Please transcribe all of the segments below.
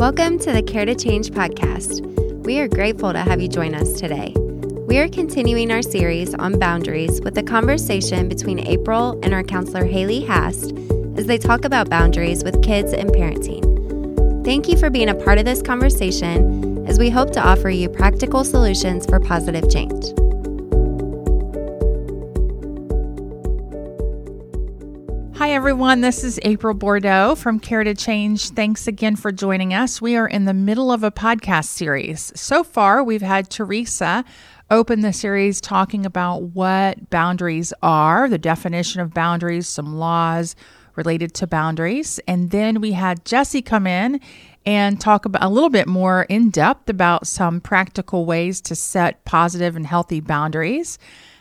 Welcome to the Care to Change podcast. We are grateful to have you join us today. We are continuing our series on boundaries with a conversation between April and our counselor Haley Hast as they talk about boundaries with kids and parenting. Thank you for being a part of this conversation as we hope to offer you practical solutions for positive change. Everyone. This is April Bordeaux from Care to Change. Thanks again for joining us. We are in the middle of a podcast series. So far, we've had Teresa open the series talking about what boundaries are, the definition of boundaries, some laws related to boundaries. And then we had Jesse come in and talk about a little bit more in depth about some practical ways to set positive and healthy boundaries.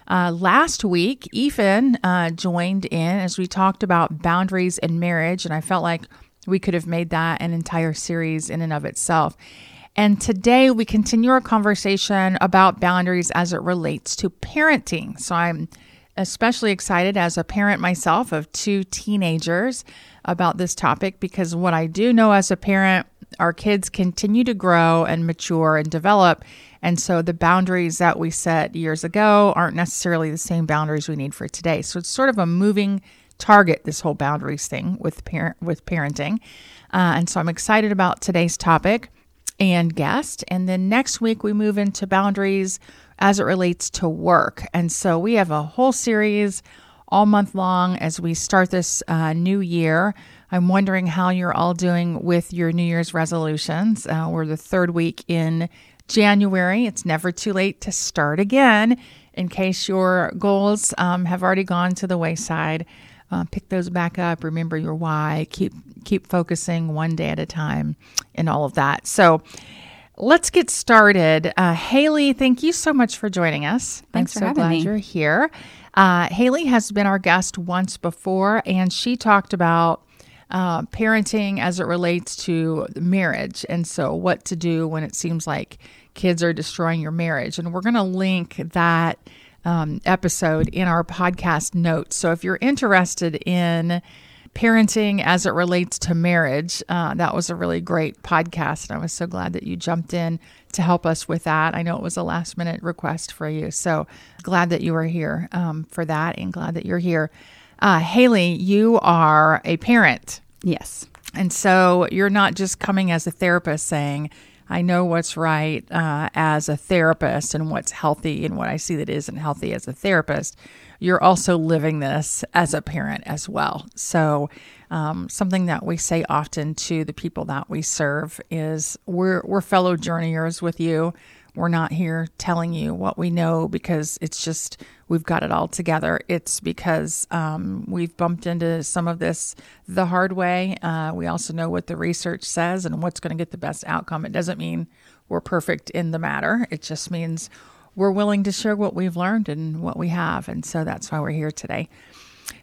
Uh, last week, Ethan uh, joined in as we talked about boundaries in marriage, and I felt like we could have made that an entire series in and of itself. And today we continue our conversation about boundaries as it relates to parenting. So I'm especially excited as a parent myself of two teenagers about this topic because what I do know as a parent, our kids continue to grow and mature and develop. And so the boundaries that we set years ago aren't necessarily the same boundaries we need for today. So it's sort of a moving target, this whole boundaries thing with parent with parenting. Uh, and so I'm excited about today's topic and guest. And then next week we move into boundaries as it relates to work. And so we have a whole series all month long as we start this uh, new year. I'm wondering how you're all doing with your New Year's resolutions. Uh, we're the third week in January. It's never too late to start again in case your goals um, have already gone to the wayside. Uh, pick those back up. Remember your why. Keep keep focusing one day at a time, and all of that. So, let's get started. Uh, Haley, thank you so much for joining us. Thanks I'm for so glad me. you're here. Uh, Haley has been our guest once before, and she talked about uh, parenting as it relates to marriage, and so what to do when it seems like kids are destroying your marriage. And we're going to link that um, episode in our podcast notes. So if you're interested in parenting as it relates to marriage, uh, that was a really great podcast. And I was so glad that you jumped in to help us with that. I know it was a last minute request for you. So glad that you were here um, for that and glad that you're here. Uh, Haley, you are a parent. Yes. And so you're not just coming as a therapist saying, I know what's right uh, as a therapist and what's healthy and what I see that isn't healthy as a therapist. You're also living this as a parent as well. So, um, something that we say often to the people that we serve is we're, we're fellow journeyers with you. We're not here telling you what we know because it's just we've got it all together. It's because um, we've bumped into some of this the hard way. Uh, we also know what the research says and what's going to get the best outcome. It doesn't mean we're perfect in the matter, it just means we're willing to share what we've learned and what we have. And so that's why we're here today.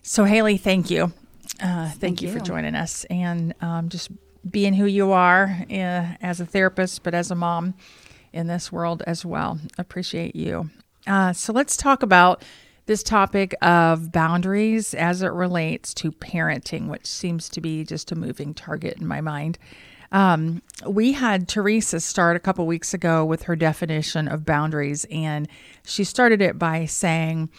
So, Haley, thank you. Uh, thank, Thank you. for joining us and um, just being who you are uh, as a therapist, but as a mom in this world as well. Appreciate you. Uh, so let's talk about this topic of boundaries as it relates to parenting, which seems to be just a moving target in my mind. Um, we had Teresa start a couple weeks ago with her definition of boundaries, and she started it by saying,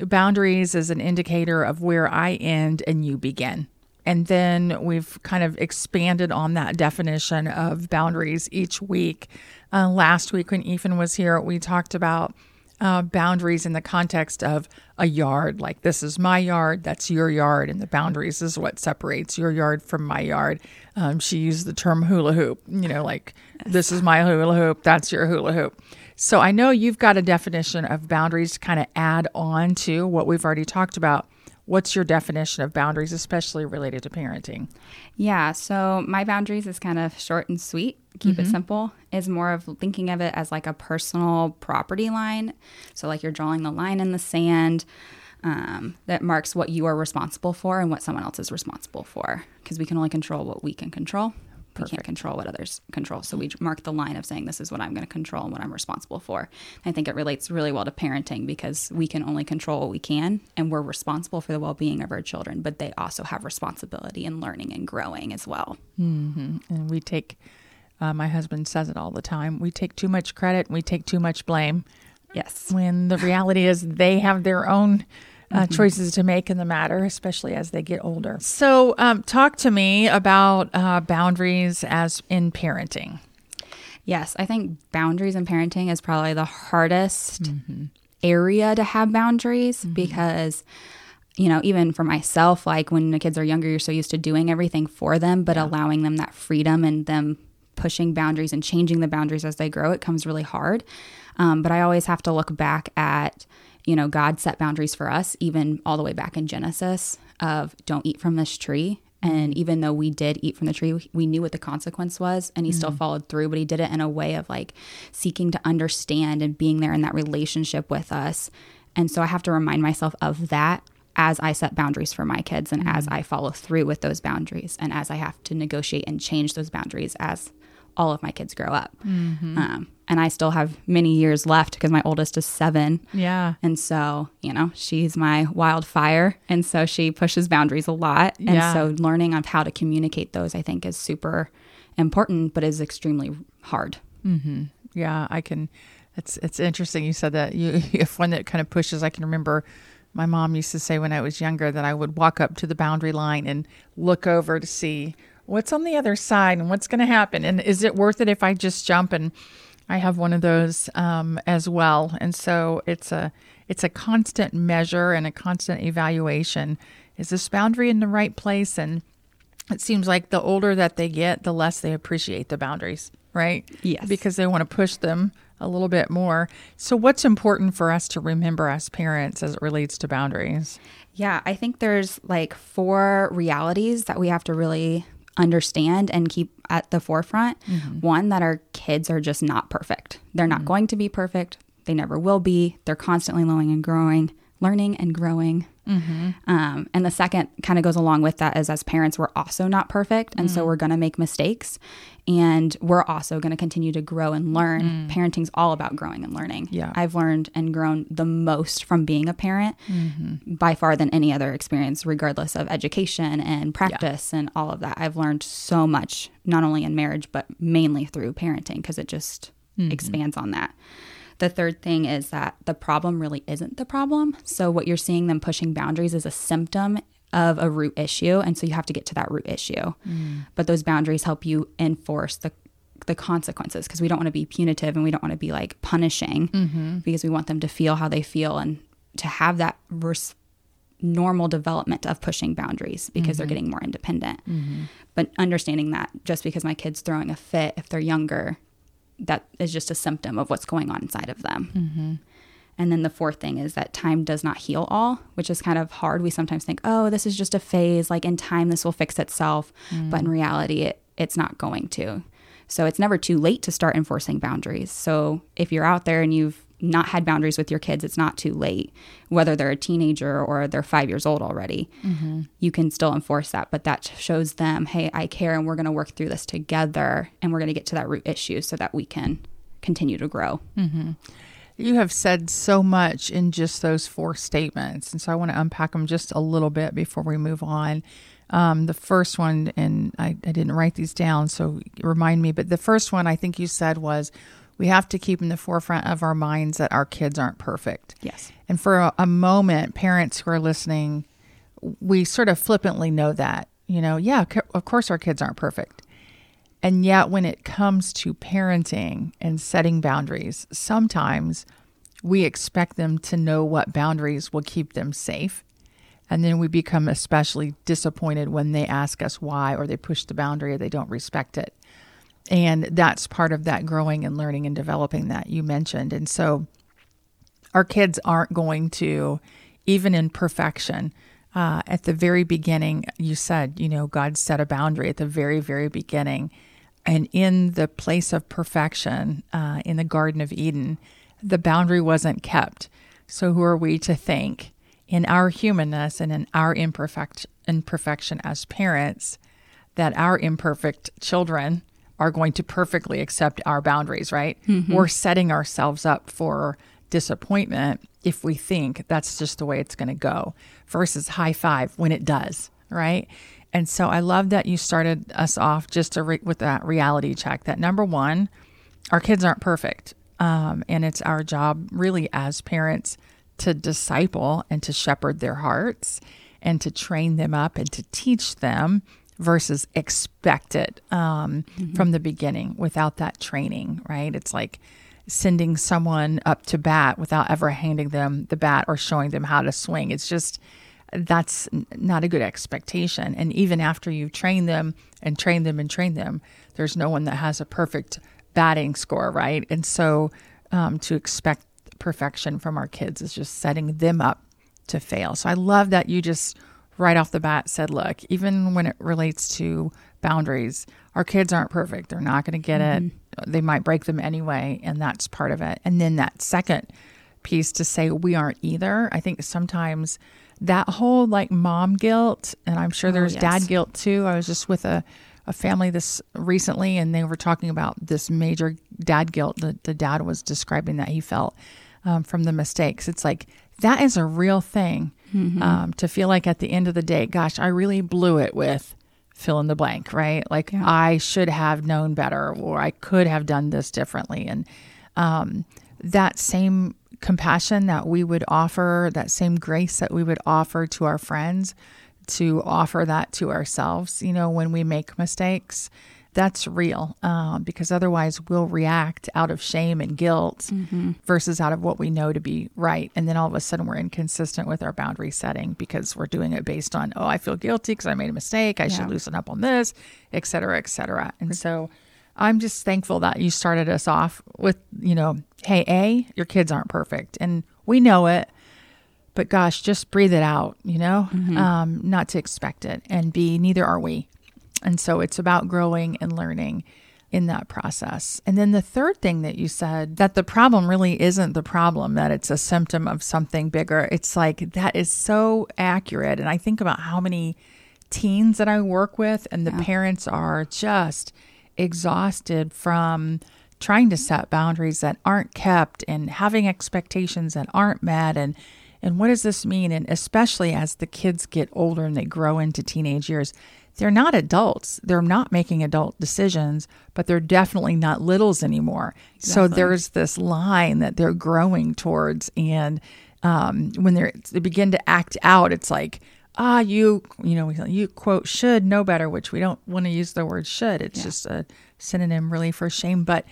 Boundaries is an indicator of where I end and you begin. And then we've kind of expanded on that definition of boundaries each week. Uh, last week, when Ethan was here, we talked about uh, boundaries in the context of a yard. Like, this is my yard, that's your yard, and the boundaries is what separates your yard from my yard. Um, she used the term hula hoop, you know, like, this is my hula hoop, that's your hula hoop. So I know you've got a definition of boundaries to kind of add on to what we've already talked about. What's your definition of boundaries, especially related to parenting? Yeah. So my boundaries is kind of short and sweet. Keep it simple. Is more of thinking of it as like a personal property line. So like you're drawing the line in the sand um, that marks what you are responsible for and what someone else is responsible for. Because we can only control what we can control. We can't control what others control. So we mark the line of saying this is what I'm going to control and what I'm responsible for. I think it relates really well to parenting because we can only control what we can and we're responsible for the well-being of our children, but they also have responsibility in learning and growing as well. And we take Uh, my husband says it all the time. We take too much credit and we take too much blame. Yes. When the reality is they have their own uh, choices to make in the matter, especially as they get older. So, um, talk to me about uh, boundaries as in parenting. Yes, I think boundaries in parenting is probably the hardest area to have boundaries because you know, even for myself, like when the kids are younger, you're so used to doing everything for them, but allowing them that freedom and them pushing boundaries and changing the boundaries as they grow, it comes really hard. Um, but I always have to look back at, you know, God set boundaries for us, even all the way back in Genesis of don't eat from this tree. And mm-hmm. even though we did eat from the tree, we- knew what the consequence was, and he still mm-hmm. followed through, but he did it in a way of like seeking to understand and being there in that relationship with us. And so I have to remind myself of that as I set boundaries for my kids and as mm-hmm. I follow through with those boundaries and as I have to negotiate and change those boundaries as all of my kids grow up. Um, and I still have many years left because my oldest is seven. Yeah. And so, you know, she's my wildfire. And so she pushes boundaries a lot. And Yeah. so learning of how to communicate those, I think, is super important, but is extremely hard. Yeah, I can. It's it's interesting. You said that you if one that kind of pushes. I can remember my mom used to say when I was younger that I would walk up to the boundary line and look over to see what's on the other side and what's going to happen and is it worth it if I just jump and I have one of those um, as well. And so it's a it's a constant measure and a constant evaluation. Is this boundary in the right place? And it seems like the older that they get, the less they appreciate the boundaries, right? Yes. Because they want to push them a little bit more. So, what's important for us to remember as parents as it relates to boundaries? Yeah, I think there's like four realities that we have to really understand and keep at the forefront. Mm-hmm. One, that our kids are just not perfect. They're not mm-hmm. going to be perfect. They never will be. They're constantly learning and growing, learning and growing. Mm-hmm. Um, and the second kind of goes along with that is as parents, we're also not perfect. And so we're going to make mistakes and we're also going to continue to grow and learn. Mm. Parenting's all about growing and learning. Yeah. I've learned and grown the most from being a parent mm-hmm. by far than any other experience, regardless of education and practice and all of that. I've learned so much, not only in marriage, but mainly through parenting because it just mm-hmm. expands on that. The third thing is that the problem really isn't the problem. So, what you're seeing them pushing boundaries is a symptom of a root issue. And so, you have to get to that root issue. Mm. But those boundaries help you enforce the the consequences because we don't want to be punitive and we don't want to be like punishing mm-hmm. because we want them to feel how they feel and to have that res- normal development of pushing boundaries because they're mm-hmm. getting more independent. Mm-hmm. But understanding that just because my kid's throwing a fit if they're younger, that is just a symptom of what's going on inside of them. And then the fourth thing is that time does not heal all, which is kind of hard. We sometimes think, oh, this is just a phase. Like in time, this will fix itself. Mm. But in reality, it, it's not going to. So it's never too late to start enforcing boundaries. So if you're out there and you've not had boundaries with your kids, it's not too late, whether they're a teenager or they're five years old already. Mm-hmm. You can still enforce that, but that shows them, hey, I care and we're going to work through this together and we're going to get to that root issue so that we can continue to grow. Mm-hmm. You have said so much in just those four statements. And so I want to unpack them just a little bit before we move on. Um, the first one, and I, I didn't write these down, so remind me, but the first one I think you said was we have to keep in the forefront of our minds that our kids aren't perfect. Yes. And for a, a moment, parents who are listening, we sort of flippantly know that, you know, yeah, c- of course our kids aren't perfect. And yet, when it comes to parenting and setting boundaries, sometimes we expect them to know what boundaries will keep them safe. And then we become especially disappointed when they ask us why, or they push the boundary, or they don't respect it. And that's part of that growing and learning and developing that you mentioned. And so, our kids aren't going to, even in perfection, uh, at the very beginning, you said, you know, God set a boundary at the very, very beginning. And in the place of perfection, uh, in the Garden of Eden, the boundary wasn't kept. So, who are we to think in our humanness and in our imperfect, imperfection as parents that our imperfect children are going to perfectly accept our boundaries, right? We're setting ourselves up for disappointment if we think that's just the way it's going to go versus high five when it does, right? And so I love that you started us off just re- with that reality check that number one, our kids aren't perfect. Um, and it's our job, really, as parents, to disciple and to shepherd their hearts and to train them up and to teach them versus expect it um, mm-hmm. from the beginning without that training, right? It's like sending someone up to bat without ever handing them the bat or showing them how to swing. It's just that's not a good expectation. And even after you've trained them and trained them and trained them, there's no one that has a perfect batting score, right? And so um, to expect perfection from our kids is just setting them up to fail. So I love that you just right off the bat said, look, even when it relates to boundaries, our kids aren't perfect. They're not going to get mm-hmm. it. They might break them anyway, and that's part of it. And then that second piece to say we aren't either. I think sometimes that whole like mom guilt, and I'm sure oh, there's yes. dad guilt too. I was just with a, a family this recently, and they were talking about this major dad guilt that the dad was describing that he felt um, from the mistakes. It's like that is a real thing mm-hmm. um, to feel like at the end of the day, gosh, I really blew it with fill in the blank, right? Like yeah. I should have known better or I could have done this differently. And um, that same compassion that we would offer, that same grace that we would offer to our friends, to offer that to ourselves, you know, when we make mistakes that's real um, because otherwise we'll react out of shame and guilt mm-hmm. versus out of what we know to be right. And then all of a sudden we're inconsistent with our boundary setting because we're doing it based on, oh, I feel guilty because I made a mistake. I yeah. should loosen up on this, et cetera, et cetera. And so I'm just thankful that you started us off with, you know, hey, A, your kids aren't perfect. And we know it but gosh, just breathe it out, you know, mm-hmm. um, not to expect it. And B, neither are we. And so it's about growing and learning in that process. And then the third thing that you said that the problem really isn't the problem, that it's a symptom of something bigger. It's like that is so accurate. And I think about how many teens that I work with, and the yeah. parents are just exhausted from trying to set boundaries that aren't kept and having expectations that aren't met and and what does this mean and especially as the kids get older and they grow into teenage years they're not adults. They're not making adult decisions, but they're definitely not littles anymore. Exactly. So there's this line that they're growing towards. And um, when they they begin to act out, it's like, ah, you, you know, you quote, should know better, which we don't want to use the word should. It's yeah. just a synonym really for shame. But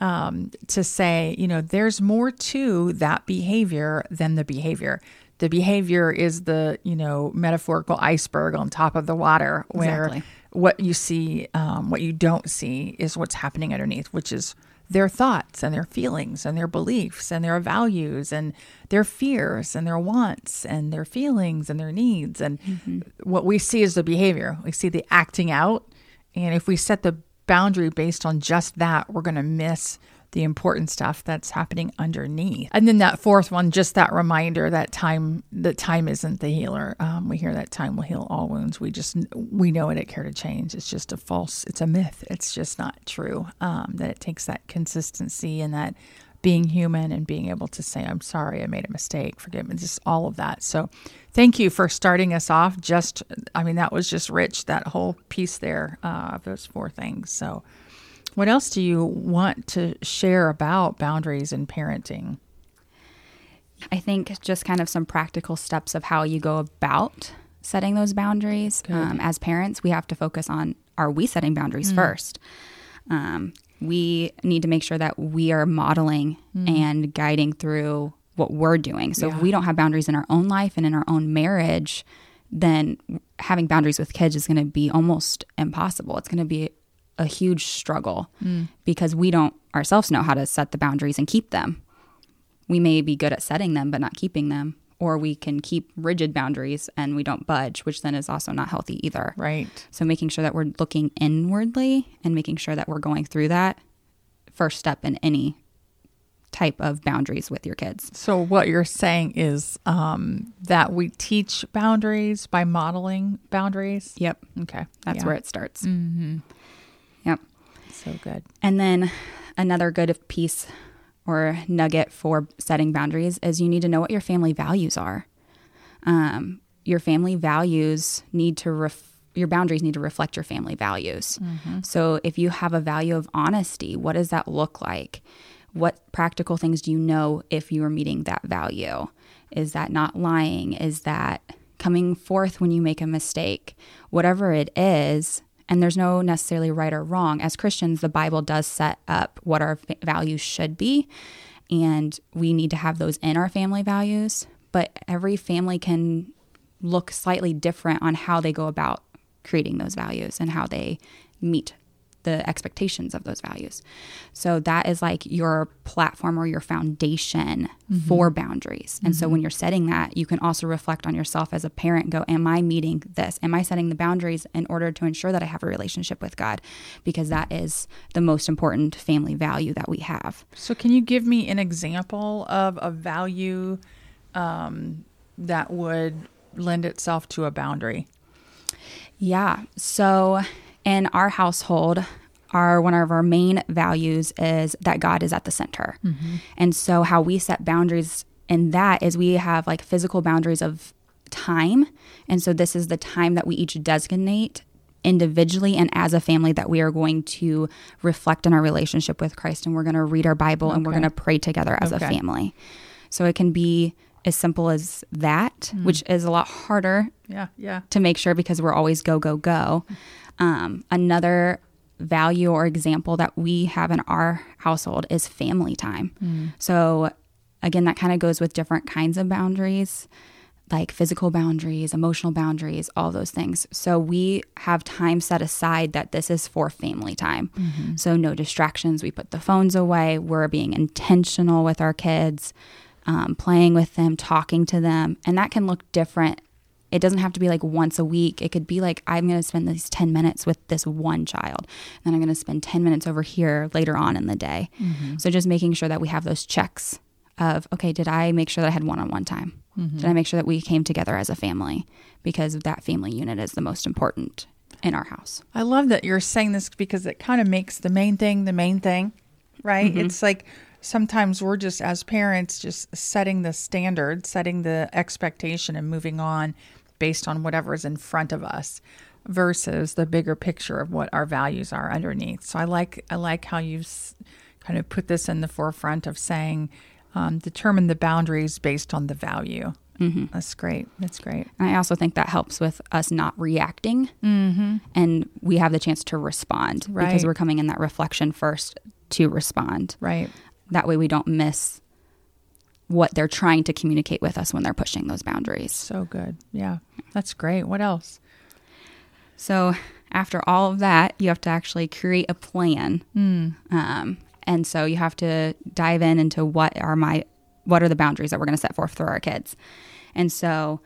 um, to say, you know, there's more to that behavior than the behavior the behavior is the you know metaphorical iceberg on top of the water where exactly. what you see um, what you don't see is what's happening underneath which is their thoughts and their feelings and their beliefs and their values and their fears and their wants and their feelings and their needs. And mm-hmm. what we see is the behavior. We see the acting out. And if we set the boundary based on just that we're going to miss the important stuff that's happening underneath. And then that fourth one, just that reminder that time, that time isn't the healer. Um, we hear that time will heal all wounds. We just, we know it at Care to Change. It's just a false, it's a myth. It's just not true. Um, that it takes that consistency and that being human and being able to say, I'm sorry, I made a mistake, forgive me, just all of that. So thank you for starting us off. Just, I mean, that was just rich, that whole piece there uh, of those four things. So, what else do you want to share about boundaries and parenting? I think just kind of some practical steps of how you go about setting those boundaries. Um, as parents, we have to focus on are we setting boundaries mm. first? Um, we need to make sure that we are modeling mm. and guiding through what we're doing. So yeah. if we don't have boundaries in our own life and in our own marriage, then having boundaries with kids is going to be almost impossible. It's going to be a huge struggle mm. because we don't ourselves know how to set the boundaries and keep them. We may be good at setting them, but not keeping them. Or we can keep rigid boundaries and we don't budge, which then is also not healthy either. Right. So making sure that we're looking inwardly and making sure that we're going through that first step in any type of boundaries with your kids. So, what you're saying is um, that we teach boundaries by modeling boundaries? Yep. Okay. That's yeah. where it starts. Mm-hmm. So good. And then another good piece or nugget for setting boundaries is you need to know what your family values are. Um, your family values need to ref- your boundaries need to reflect your family values. So if you have a value of honesty, what does that look like? What practical things do you know if you are meeting that value? Is that not lying? Is that coming forth when you make a mistake? Whatever it is, and there's no necessarily right or wrong. As Christians, the Bible does set up what our values should be, and we need to have those in our family values. But every family can look slightly different on how they go about creating those values and how they meet the expectations of those values. So that is like your platform or your foundation for boundaries. And so when you're setting that, you can also reflect on yourself as a parent go, Am I meeting this? Am I setting the boundaries in order to ensure that I have a relationship with God? Because that is the most important family value that we have. So, can you give me an example of a value um, that would lend itself to a boundary? Yeah. So in our household, our one of our main values is that God is at the center. Mm-hmm. And so how we set boundaries in that is we have like physical boundaries of time. And so this is the time that we each designate individually and as a family that we are going to reflect on our relationship with Christ and we're going to read our Bible and we're going to pray together as Okay. a family. So it can be as simple as that, hmm. which is a lot harder Yeah, yeah. to make sure because we're always go go go. Um, another value or example that we have in our household is family time. Hmm. So again, that kind of goes with different kinds of boundaries, like physical boundaries, emotional boundaries, all those things. So we have time set aside that this is for family time. Mm-hmm. So no distractions. We put the phones away. We're being intentional with our kids, um, playing with them, talking to them, and that can look different it doesn't have to be like once a week. It could be like, I'm going to spend these 10 minutes with this one child. Then I'm going to spend 10 minutes over here later on in the day. Mm-hmm. So just making sure that we have those checks of, okay, did I make sure that I had one on one time? Mm-hmm. Did I make sure that we came together as a family? Because that family unit is the most important in our house. I love that you're saying this because it kind of makes the main thing the main thing, right? Mm-hmm. It's like sometimes we're just, as parents, just setting the standard, setting the expectation, and moving on based on whatever is in front of us versus the bigger picture of what our values are underneath. So I like I like how you've kind of put this in the forefront of saying um, determine the boundaries based on the value. Mm-hmm. That's great. That's great. And I also think that helps with us not reacting and we have the chance to respond Right. because we're coming in that reflection first to respond. Right. That way we don't miss what they're trying to communicate with us when they're pushing those boundaries. So good. Yeah. That's great. What else? So after all of that, you have to actually create a plan. Um, and so you have to dive in into what are my what are the boundaries that we're going to set forth for our kids. And so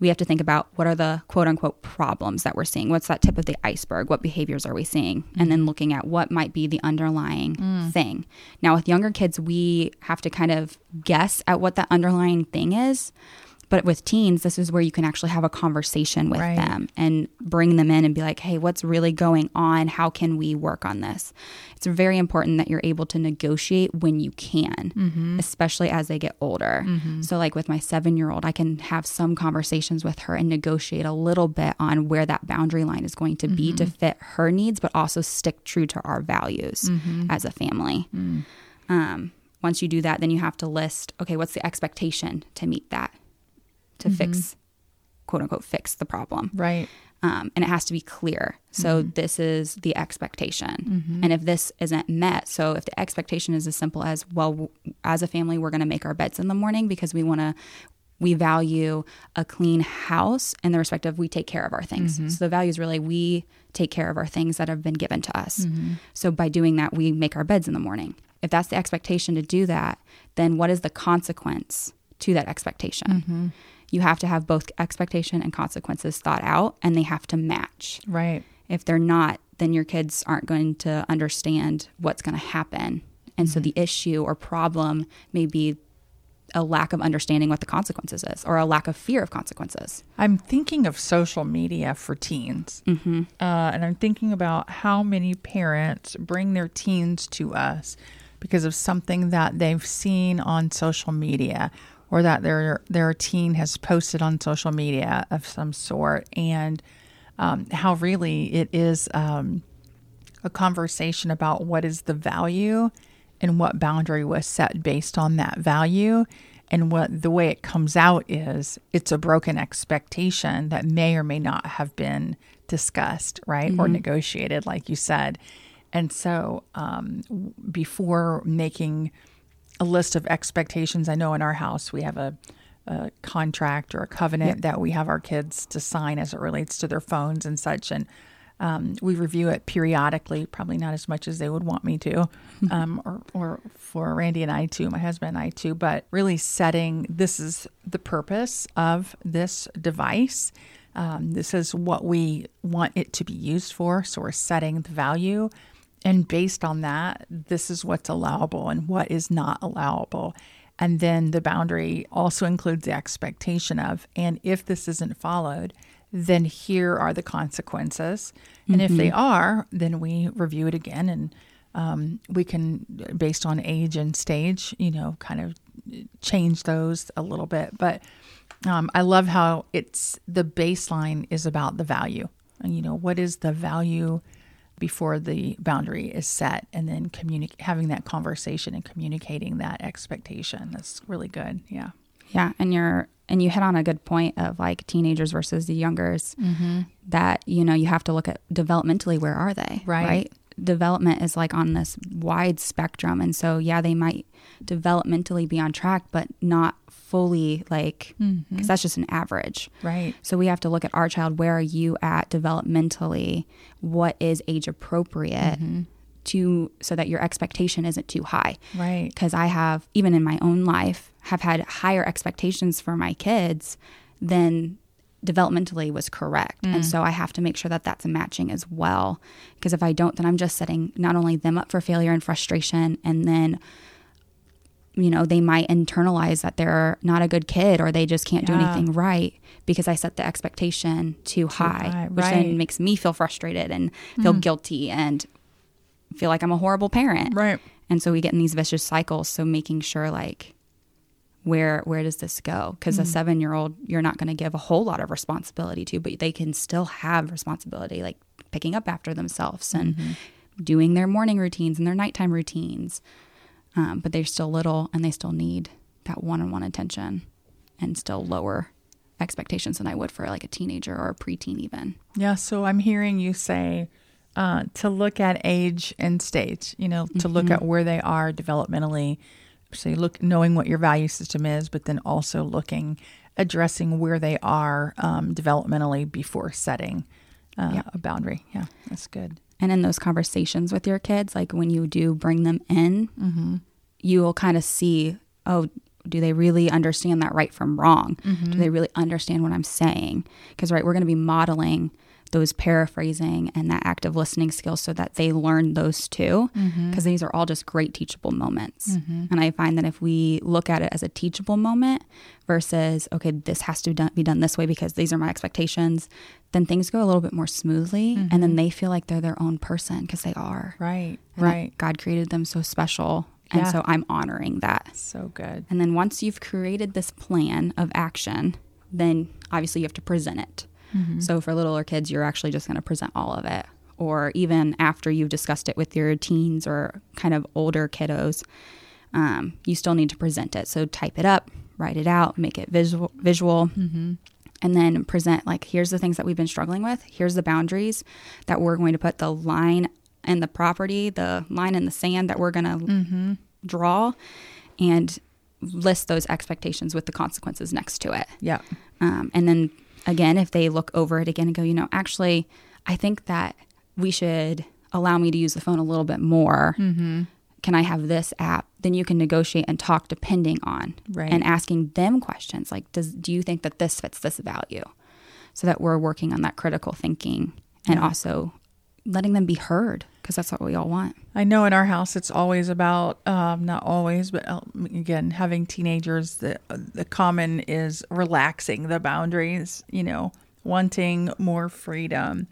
we have to think about what are the quote unquote problems that we're seeing. What's that tip of the iceberg? What behaviors are we seeing? And then mm-hmm. looking at what might be the underlying mm. thing. Now, with younger kids, we have to kind of guess at what that underlying thing is. But with teens, this is where you can actually have a conversation with Right. them and bring them in and be like, hey, what's really going on? How can we work on this? It's very important that you're able to negotiate when you can, mm-hmm. especially as they get older. Mm-hmm. So, like with my seven year old, I can have some conversations with her and negotiate a little bit on where that boundary line is going to be to mm-hmm. fit her needs, but also stick true to our values as a family. Mm. Um, once you do that, then you have to list okay, what's the expectation to meet that, to mm-hmm. fix, quote unquote, fix the problem Right. um, and it has to be clear. So mm-hmm. this is the expectation, mm-hmm. and if this isn't met, so if the expectation is as simple as, well, as a family, we're going to make our beds in the morning because we want to. We value a clean house in the respect of we take care of our things. So the value is really we take care of our things that have been given to us. So by doing that, we make our beds in the morning. If that's the expectation to do that, then what is the consequence to that expectation? You have to have both expectation and consequences thought out and they have to match. Right. If they're not, then your kids aren't going to understand what's going to happen. And so the issue or problem may be a lack of understanding what the consequences is or a lack of fear of consequences. I'm thinking of social media for teens. Mm-hmm. Uh, and I'm thinking about how many parents bring their teens to us because of something that they've seen on social media or that their their teen has posted on social media of some sort. And um, how really it is um, a conversation about what is the value and what boundary was set based on that value. And what the way it comes out is it's a broken expectation that may or may not have been discussed, right? Or negotiated, like you said. And so um, before making a list of expectations, I know in our house we have a, a contract or a covenant that we have our kids to sign as it relates to their phones and such. And um, we review it periodically, probably not as much as they would want me to, um, or, or for Randy and I too, my husband and I too, but really setting this is the purpose of this device. Um, this is what we want it to be used for. So we're setting the value. And based on that, this is what's allowable and what is not allowable. And then the boundary also includes the expectation of, and if this isn't followed, then here are the consequences. And if they are, then we review it again and um, we can, based on age and stage, you know, kind of change those a little bit. But um, I love how it's the baseline is about the value. And, you know, what is the value before the boundary is set and then having that conversation and communicating that expectation. That's really good. Yeah. Yeah, and you're and you hit on a good point of like teenagers versus the youngers. Mm-hmm. That you know you have to look at developmentally where are they? Right. Development is like on this wide spectrum, and so yeah, they might developmentally be on track, but not fully like mm-hmm. because that's just an average. Right. So we have to look at our child. Where are you at developmentally? What is age appropriate? Mm-hmm. To so that your expectation isn't too high Right. because I have, even in my own life, have had higher expectations for my kids than developmentally was correct. And mm. so I have to make sure that that's a matching as well. Because if I don't, then I'm just setting not only them up for failure and frustration, and then, you know, they might internalize that they're not a good kid or they just can't do anything right because I set the expectation too, high, high, which right. then makes me feel frustrated and feel mm-hmm. guilty and feel like I'm a horrible parent. Right. And so we get in these vicious cycles. So making sure like where where does this go? Because a mm-hmm. seven year old you're not going to give a whole lot of responsibility to, but they can still have responsibility, like picking up after themselves and mm-hmm. doing their morning routines and their nighttime routines. Um, but they're still little and they still need that one on one attention and still lower expectations than I would for like a teenager or a preteen even. Yeah. So I'm hearing you say uh, to look at age and stage, you know, to look at where they are developmentally. So you look, knowing what your value system is, but then also looking, addressing where they are um, developmentally before setting uh, Yeah. a boundary. Yeah. That's good. And in those conversations with your kids like when you do bring them in mm-hmm. you will kind of see oh do they really understand that right from wrong? Do mm-hmm. they really understand what i'm saying? Because right we're going to be modeling those paraphrasing and that active listening skills so that they learn those too mm-hmm. because these are all just great teachable moments mm-hmm. and i find that if we look at it as a teachable moment versus okay this has to be done this way because these are my expectations then things go a little bit more smoothly and then mm-hmm. they feel like they're their own person because they are Right. Right. god created them so special and Yeah. so i'm honoring that So good. and then once you've created this plan of action, then obviously you have to present it. So for littler kids, you're actually just going to present all of it. Or even after you've discussed it with your teens or kind of older kiddos, um, you still need to present it. So type it up, write it out, make it visual, visual, and then present like here's the things that we've been struggling with. Here's the boundaries that we're going to put the line and the property, the line in the sand that we're going to draw, and list those expectations with the consequences next to it. Yeah. Um, and then again, if they look over it again and go, you know, actually, I think that we should allow me to use the phone a little bit more. Mm-hmm. Can I have this app? Then you can negotiate and talk depending on Right. and asking them questions like, does do you think that this fits this value? So that we're working on that critical thinking and also letting them be heard because that's what we all want. I know in our house it's always about um, not always, but uh, again having teenagers. The the common is relaxing the boundaries. You know, wanting more freedom.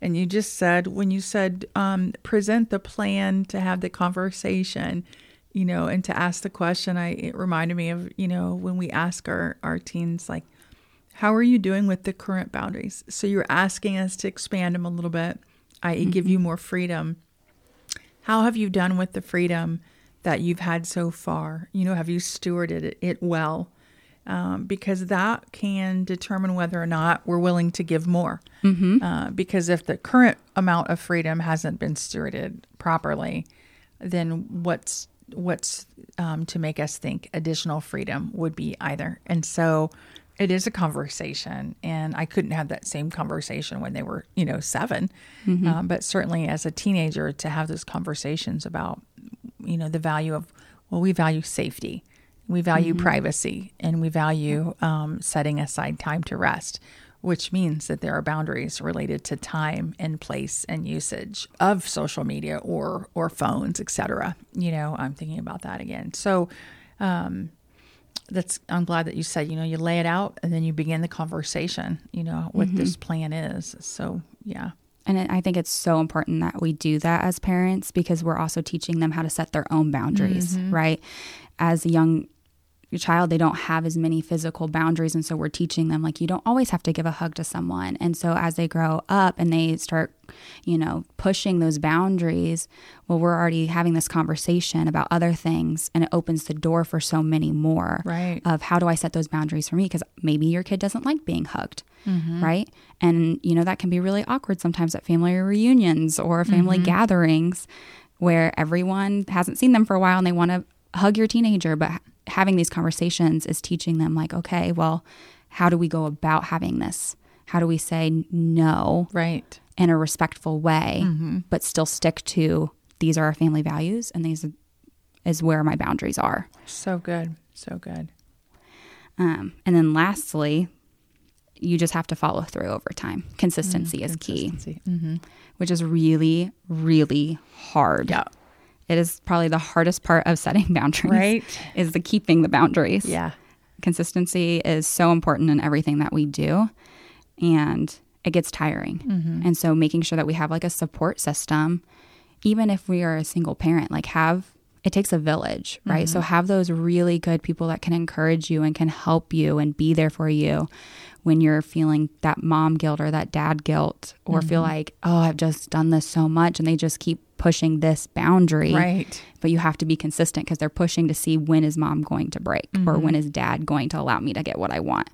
And you just said when you said um, present the plan to have the conversation, you know, and to ask the question. I it reminded me of you know when we ask our our teens like, How are you doing with the current boundaries? So you're asking us to expand them a little bit, i.e., give you more freedom. How have you done with the freedom that you've had so far? You know, have you stewarded it well? Um, because that can determine whether or not we're willing to give more. Mm-hmm. Uh, because if the current amount of freedom hasn't been stewarded properly, then what's what's um, to make us think additional freedom would be either. And so it is a conversation, and I couldn't have that same conversation when they were, you know, 7 Um, but certainly as a teenager, to have those conversations about, you know, the value of, well, we value safety, we value privacy, and we value um, setting aside time to rest which means that there are boundaries related to time and place and usage of social media or or phones, etc. You know, I'm thinking about that again. So um, that's I'm glad that you said, you know, you lay it out and then you begin the conversation, you know, what mm-hmm. this plan is. So yeah. And I think it's so important that we do that as parents because we're also teaching them how to set their own boundaries, mm-hmm. right? As a young your child, they don't have as many physical boundaries. And so we're teaching them, like, you don't always have to give a hug to someone. And so as they grow up and they start, you know, pushing those boundaries, well, we're already having this conversation about other things and it opens the door for so many more Right. of how do I set those boundaries for me? Because maybe your kid doesn't like being hugged. Mm-hmm. Right. And, you know, that can be really awkward sometimes at family reunions or family mm-hmm. gatherings where everyone hasn't seen them for a while and they want to hug your teenager. But having these conversations is teaching them, like, okay, well, how do we go about having this? How do we say no Right. in a respectful way, but still stick to these are our family values and these is where my boundaries are? So good. So good. Um, and then lastly, you just have to follow through over time. Consistency is key, Mm-hmm. which is really, really hard. Yeah. It is probably the hardest part of setting boundaries. Right. Is the keeping the boundaries. Yeah. Consistency is so important in everything that we do. And it gets tiring. Mm-hmm. And so making sure that we have like a support system, even if we are a single parent, like have it takes a village, right? Mm-hmm. So have those really good people that can encourage you and can help you and be there for you when you're feeling that mom guilt or that dad guilt or feel Mm-hmm. like, oh, I've just done this so much and they just keep pushing this boundary. Right. But you have to be consistent because they're pushing to see when is mom going to break or when is dad going to allow me to get what I want.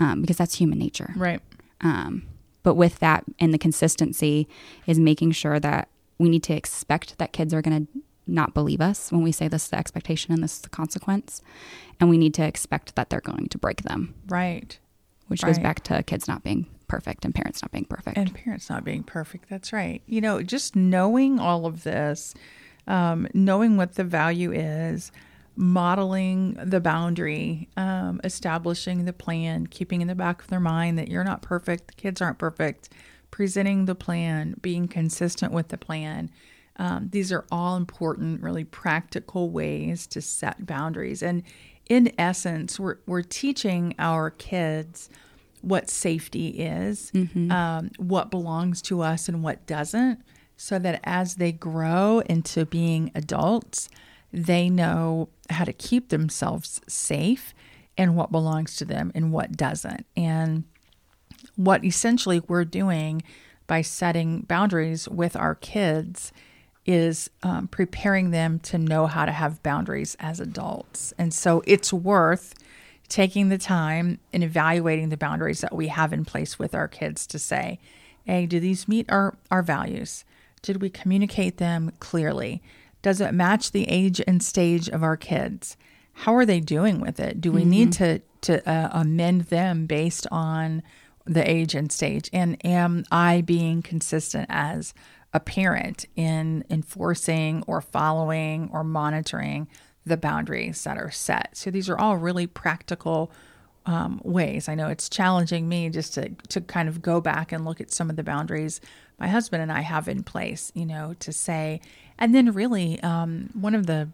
Um, because that's human nature. Right. Um, but with that and the consistency is making sure that we need to expect that kids are going to not believe us when we say this is the expectation and this is the consequence. And we need to expect that they're going to break them, Right. which goes back to kids not being perfect and parents not being perfect. And parents not being perfect. That's right. You know, just knowing all of this, um, knowing what the value is, modeling the boundary, um, establishing the plan, keeping in the back of their mind that you're not perfect, the kids aren't perfect, presenting the plan, being consistent with the plan. Um, these are all important, really practical ways to set boundaries. And in essence, we're, we're teaching our kids what safety is, um, what belongs to us and what doesn't, so that as they grow into being adults, they know how to keep themselves safe and what belongs to them and what doesn't. And what essentially we're doing by setting boundaries with our kids is um, preparing them to know how to have boundaries as adults. And so it's worth taking the time and evaluating the boundaries that we have in place with our kids to say, hey, do these meet our, our values? Did we communicate them clearly? Does it match the age and stage of our kids? How are they doing with it? Do we need to to uh, amend them based on the age and stage? And am I being consistent as a parent in enforcing or following or monitoring the boundaries that are set? So these are all really practical um, ways. I know it's challenging me just to to kind of go back and look at some of the boundaries my husband and I have in place, you know, to say, and then really um, one of the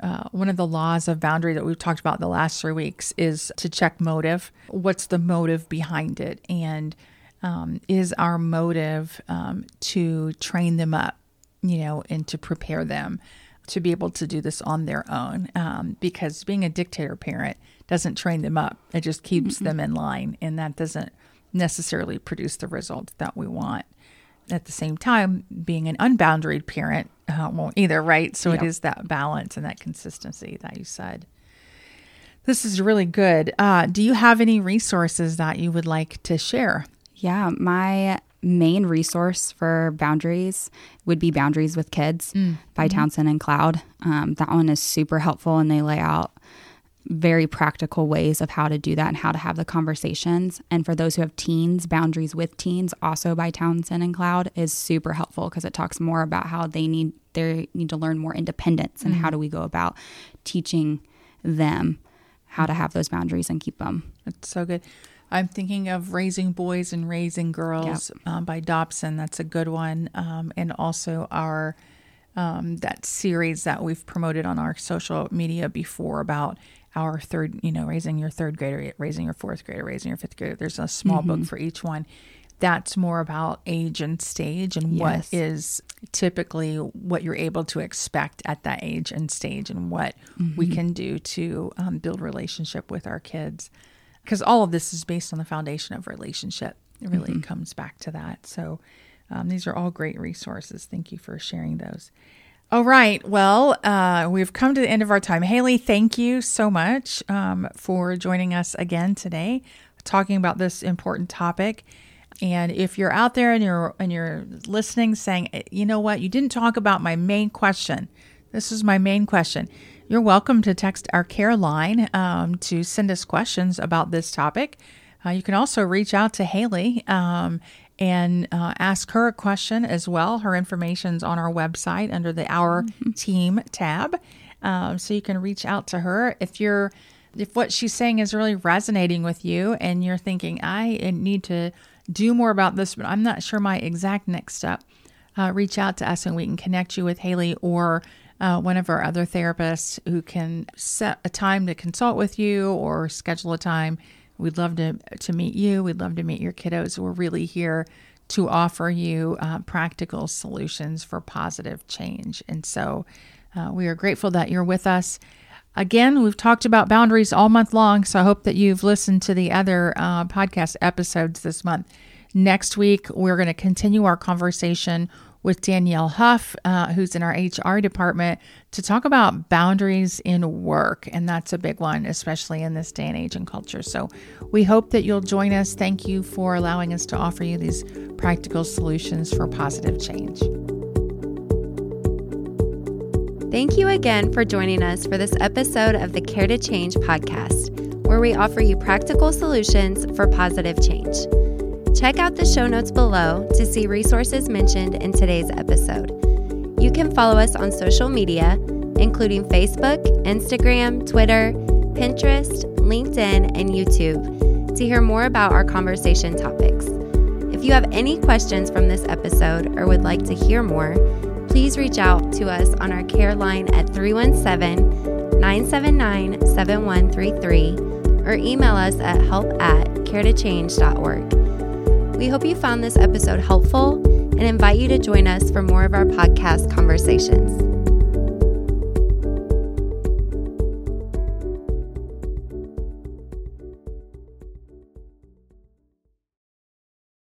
uh, one of the laws of boundary that we've talked about the last three weeks is to check motive. What's the motive behind it, and um, is our motive um, to train them up, you know, and to prepare them to be able to do this on their own um, because being a dictator parent doesn't train them up. It just keeps mm-hmm. them in line, and that doesn't necessarily produce the results that we want. At the same time, being an unboundaried parent uh, won't either, right? So yep. it is that balance and that consistency that you said. This is really good. Uh, do you have any resources that you would like to share? Yeah, my main resource for boundaries would be Boundaries with Kids mm. by mm-hmm. Townsend and Cloud. Um, that one is super helpful and they lay out very practical ways of how to do that and how to have the conversations. And for those who have teens, Boundaries with Teens, also by Townsend and Cloud, is super helpful because it talks more about how they need they need to learn more independence and mm. how do we go about teaching them how to have those boundaries and keep them. It's so good. I'm thinking of Raising Boys and Raising Girls yep. um, by Dobson. That's a good one. Um, and also our um, that series that we've promoted on our social media before about our third, you know, raising your third grader, raising your fourth grader, raising your fifth grader. There's a small mm-hmm. book for each one. That's more about age and stage and yes. what is typically what you're able to expect at that age and stage and what mm-hmm. we can do to um, build relationship with our kids because all of this is based on the foundation of relationship. It really mm-hmm. comes back to that. So um, these are all great resources. Thank you for sharing those. All right. Well, uh, we've come to the end of our time. Haley, thank you so much um, for joining us again today, talking about this important topic. And if you're out there and you're and you're listening, saying, you know what, you didn't talk about my main question. This is my main question. You're welcome to text our care line um, to send us questions about this topic. Uh, you can also reach out to Haley um, and uh, ask her a question as well. Her information's on our website under the Our mm-hmm. Team tab. Um, so you can reach out to her if you're if what she's saying is really resonating with you and you're thinking I need to do more about this, but I'm not sure my exact next step. Uh, reach out to us and we can connect you with Haley or uh, one of our other therapists who can set a time to consult with you or schedule a time. We'd love to, to meet you. We'd love to meet your kiddos. We're really here to offer you uh, practical solutions for positive change. And so uh, we are grateful that you're with us. Again, we've talked about boundaries all month long, so I hope that you've listened to the other uh, podcast episodes this month. Next week, we're going to continue our conversation with Danielle Huff, uh, who's in our HR department, to talk about boundaries in work. And that's a big one, especially in this day and age and culture. So we hope that you'll join us. Thank you for allowing us to offer you these practical solutions for positive change. Thank you again for joining us for this episode of the Care to Change podcast, where we offer you practical solutions for positive change. Check out the show notes below to see resources mentioned in today's episode. You can follow us on social media, including Facebook, Instagram, Twitter, Pinterest, LinkedIn, and YouTube, to hear more about our conversation topics. If you have any questions from this episode or would like to hear more, please reach out to us on our care line at 317 979 7133 or email us at help at caretochange.org. We hope you found this episode helpful and invite you to join us for more of our podcast conversations.